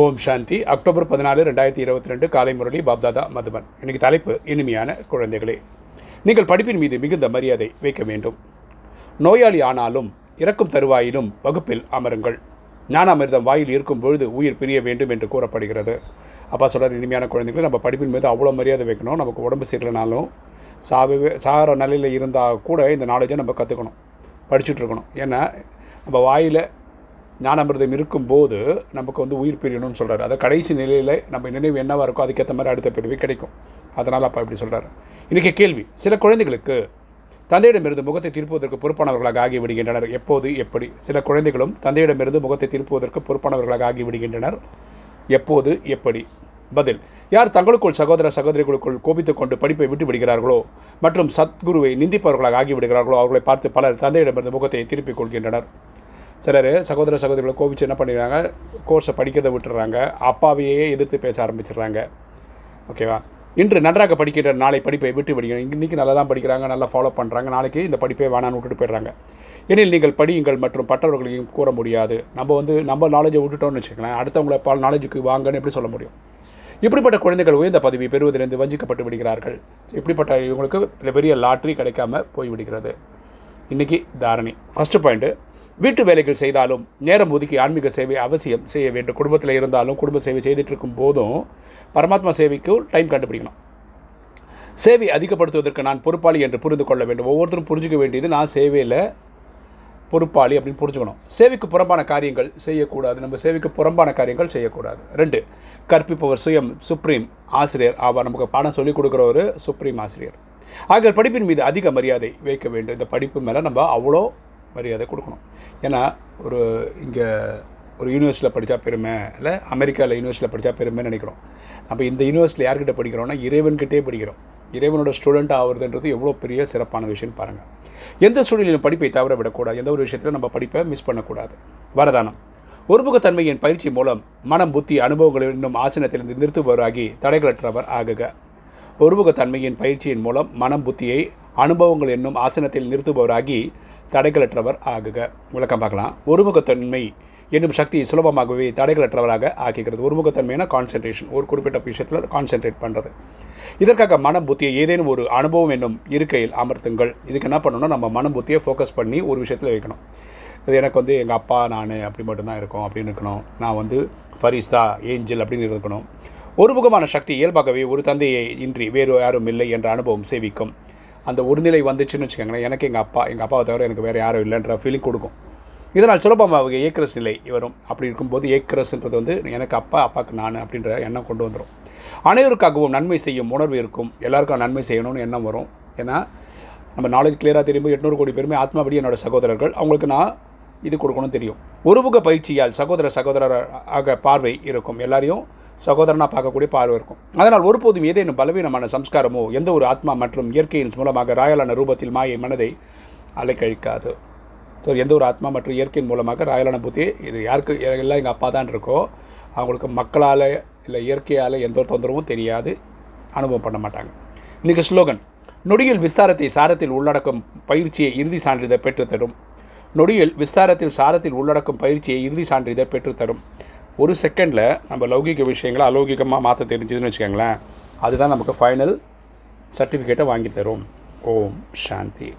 ஓம் சாந்தி. October பதினாலு ரெண்டாயிரத்தி இருபத்தி ரெண்டு காலை முரளி பாப்தாதா மதுபன். இன்னைக்கு தலைப்பு இனிமையான குழந்தைகளே. நீங்கள் படிப்பின் மீது மிகுந்த மரியாதை வைக்க வேண்டும். நோயாளி ஆனாலும் இறக்கும் தருவாயிலும் வகுப்பில் அமருங்கள். ஞானாமிர்தம் வாயில் இருக்கும் பொழுது உயிர் பிரிய வேண்டும் என்று கூறப்படுகிறது. அப்பா சொல்கிற இனிமையான குழந்தைகள் நம்ம படிப்பின் மீது அவ்வளோ மரியாதை வைக்கணும். நமக்கு உடம்பு சரியில்லைனாலும் சாவே சாகிற நிலையில் இருந்தால் கூட இந்த நாலேஜை நம்ம கற்றுக்கணும் படிச்சுட்ருக்கணும் ஏன்னா நம்ம வாயில் ஞானாமிர்தம் இருக்கும்போது நமக்கு வந்து உயிர் பிரியணும்னு சொல்கிறார் அதை கடைசி நிலையில் நம்ம நினைவு என்னவாக இருக்கோ அதுக்கேற்ற மாதிரி அடுத்த பிரிவு கிடைக்கும். அதனால் அப்பா இப்படி சொல்கிறார் இன்றைக்கி கேள்வி சில குழந்தைகளுக்கு தந்தையிடமிருந்து முகத்தை திருப்புவதற்கு பொறுப்பானவர்களாக ஆகிவிடுகின்றனர். எப்போது எப்படி? சில குழந்தைகளும் தந்தையிடமிருந்து முகத்தை திருப்புவதற்கு பொறுப்பானவர்களாக ஆகிவிடுகின்றனர். எப்போது எப்படி? பதில் யார் தங்களுக்குள் சகோதர சகோதரிகளுக்குள் கோபித்துக் கொண்டு படிப்பை விட்டு விடுகிறார்களோ மற்றும் சத்குருவை நிந்திப்பவர்களாக ஆகிவிடுகிறார்களோ அவர்களை பார்த்து பலர் தந்தையிடமிருந்து முகத்தை திருப்பிக் கொள்கின்றனர். சிலர் சகோதர சகோதரிகளை கோபிச்சு என்ன பண்ணிடுறாங்க? கோர்ஸை படிக்கிறத விட்டுறாங்க அப்பாவையே எதிர்த்து பேச ஆரம்பிச்சிடுறாங்க. ஓகேவா? இன்று நன்றாக படிக்கிற நாளை படிப்பை விட்டு படிக்கணும் இன்றைக்கி நல்லா தான் படிக்கிறாங்க நல்லா ஃபாலோ பண்ணுறாங்க நாளைக்கு இந்த படிப்பை வேணான்னு விட்டுட்டு போயிடுறாங்க. எனில் நீங்கள் படியுங்கள் மற்றும் பட்டவர்களையும் கூற முடியாது. நம்ம வந்து நம்ம நாலேஜை விட்டுட்டோம்னு வச்சுக்கலாம் அடுத்தவங்கள பால் நாலேஜுக்கு வாங்கன்னு எப்படி சொல்ல முடியும்? இப்படிப்பட்ட குழந்தைகள் உயர்ந்த பதவி பெறுவதிலிருந்து வஞ்சிக்கப்பட்டு விடுகிறார்கள். இப்படிப்பட்ட இவங்களுக்கு பெரிய லாட்ரி கிடைக்காம போய் விடுகிறது இன்றைக்கி தாரணி. ஃபஸ்ட்டு பாயிண்ட்டு வீட்டு வேலைகள் செய்தாலும் நேரம் ஒதுக்கி ஆன்மீக சேவை அவசியம் செய்ய வேண்டும். குடும்பத்தில் இருந்தாலும் குடும்ப சேவை செய்துட்டு இருக்கும் போதும் பரமாத்மா சேவைக்கு டைம் கண்டுபிடிக்கணும். சேவை அதிகப்படுத்துவதற்கு நான் பொறுப்பாளி என்று புரிந்து கொள்ள வேண்டும். ஒவ்வொருத்தரும் புரிஞ்சிக்க வேண்டியது நான் சேவையில் பொறுப்பாளி அப்படின்னு புரிஞ்சுக்கணும். சேவைக்கு புறம்பான காரியங்கள் செய்யக்கூடாது. நம்ம சேவைக்கு புறம்பான காரியங்கள் செய்யக்கூடாது. ரெண்டு கற்பிப்பவர் சுயம் சுப்ரீம் ஆசிரியர் ஆவார். நமக்கு பாடம் சொல்லிக் கொடுக்குற ஒரு சுப்ரீம் ஆசிரியர். ஆகிய படிப்பின் மீது அதிக மரியாதை வைக்க வேண்டும். இந்த படிப்பு மேலே நம்ம அவ்வளோ மரியாதை கொடுக்கணும். ஏன்னா ஒரு இங்கே ஒரு யூனிவர்சிட்டியில் படித்தா பெருமை இல்லை அமெரிக்காவில் யூனிவர்சிட்டியில் படித்தா பெருமைன்னு நினைக்கிறோம். நம்ம இந்த யூனிவர்சிட்டியில் யார்கிட்ட படிக்கிறோம்னா இறைவன்கிட்டே படிக்கிறோம். இறைவனோட ஸ்டூடெண்ட் ஆகுறதுன்றது எவ்வளோ பெரிய சிறப்பான விஷயம்னு பாருங்கள் எந்த சூழ்நிலையிலும் படிப்பை தவிர விடக்கூடாது எந்த ஒரு விஷயத்தில் நம்ம படிப்பை மிஸ் பண்ணக்கூடாது. வரதானம். ஒருமுகத்தன்மையின் பயிற்சி மூலம் மனம் புத்தி அனுபவங்கள் என்னும் ஆசனத்திலிருந்து நிறுத்துபவராகி தடைகளற்றவர் ஆகுக. ஒருமுகத்தன்மையின் பயிற்சியின் மூலம் மனம் புத்தியை அனுபவங்கள் என்னும் ஆசனத்தில் நிறுத்துபவராகி தடைகளற்றவர் ஆகுக. விளக்கம் பார்க்கலாம். ஒருமுகத்தன்மை என்னும் சக்தி சுலபமாகவே தடைகளற்றவராக ஆக்கிக்கிறது ஒருமுகத்தன்மையான கான்சென்ட்ரேஷன் ஒரு குறிப்பிட்ட விஷயத்தில் கான்சென்ட்ரேட் பண்ணுறது இதற்காக மனம் புத்தியை ஏதேனும் ஒரு அனுபவம் என்னும் இருக்கையில் அமர்த்துங்கள். இதுக்கு என்ன பண்ணணும்னா நம்ம மனம் புத்தியை ஃபோக்கஸ் பண்ணி ஒரு விஷயத்தில் வைக்கணும். இது எனக்கு வந்து எங்கள் அப்பா நான் அப்படி மட்டும்தான் இருக்கோம் அப்படின்னு இருக்கணும். நான் வந்து ஃபரிஸ்தா ஏஞ்சல் அப்படின்னு இருக்கணும். ஒருமுகமான சக்தி இயல்பாகவே ஒரு தந்தையை இன்றி வேறு யாரும் இல்லை என்ற அனுபவம் சேவிக்கும். அந்த ஒருநிலை வந்துச்சுன்னு வச்சுக்கோங்களேன் எனக்கு எங்கள் அப்பா எங்கள் அப்பாவை தவிர எனக்கு வேறு யாரும் இல்லைன்ற ஃபீலிங் கொடுக்கும். இதனால் சுலபமாக ஏக்கரஸ் நிலை வரும் அப்படி இருக்கும்போது ஏக்கரஸ்ன்றது வந்து எனக்கு அப்பா அப்பாவுக்கு நான் அப்படின்ற எண்ணம் கொண்டு வந்துடும் அனைவருக்காகவும் நன்மை செய்யும் உணர்வு இருக்கும். எல்லாருக்கும் நன்மை செய்யணும்னு எண்ணம் வரும். ஏன்னா நம்ம நாலேஜ் கிளியராக தெரியும் எட்நூறு கோடி பேருமே ஆத்மாபடி என்னோட சகோதரர்கள். அவங்களுக்கு நான் இது கொடுக்கணும் தெரியும். ஒருமுக பயிற்சியால் சகோதர சகோதரர் ஆக பார்வை இருக்கும். எல்லாரையும் சகோதரனாக பார்க்கக்கூடிய பார்வை இருக்கும். அதனால் ஒருபோதும் ஏதேனும் பலவீனமான சம்ஸ்காரமோ எந்த ஒரு ஆத்மா மற்றும் இயற்கையின் மூலமாக ராயலான ரூபத்தில் மாயை மனதை அலைக்கழிக்காது. ஸோ எந்த ஒரு ஆத்மா மற்றும் இயற்கையின் மூலமாக ராயலான புத்தி இது யாருக்கு எல்லாம் எங்கள் அப்பா தான் இருக்கோ அவங்களுக்கு மக்களால் இல்லை இயற்கையால் எந்த ஒரு தொந்தரவும் தெரியாது அனுபவம் பண்ண மாட்டாங்க. இன்றைக்கி ஸ்லோகன் நொடியில் விஸ்தாரத்தை சாரத்தில் உள்ளடக்கும் பயிற்சியை இறுதி சான்றிதழ் பெற்றுத்தரும். நொடியில் விஸ்தாரத்தில் சாரத்தில் உள்ளடக்கும் பயிற்சியை இறுதி சான்றிதழ் பெற்றுத்தரும். ஒரு செகண்டில் நம்ம லௌகிக விஷயங்களை அலௌகிகமாக மாற்ற தெரிஞ்சதுன்னு வச்சுக்கோங்களேன் அதுதான் நமக்கு ஃபைனல் சர்டிஃபிகேட்டை வாங்கி தரும். ஓம் சாந்தி.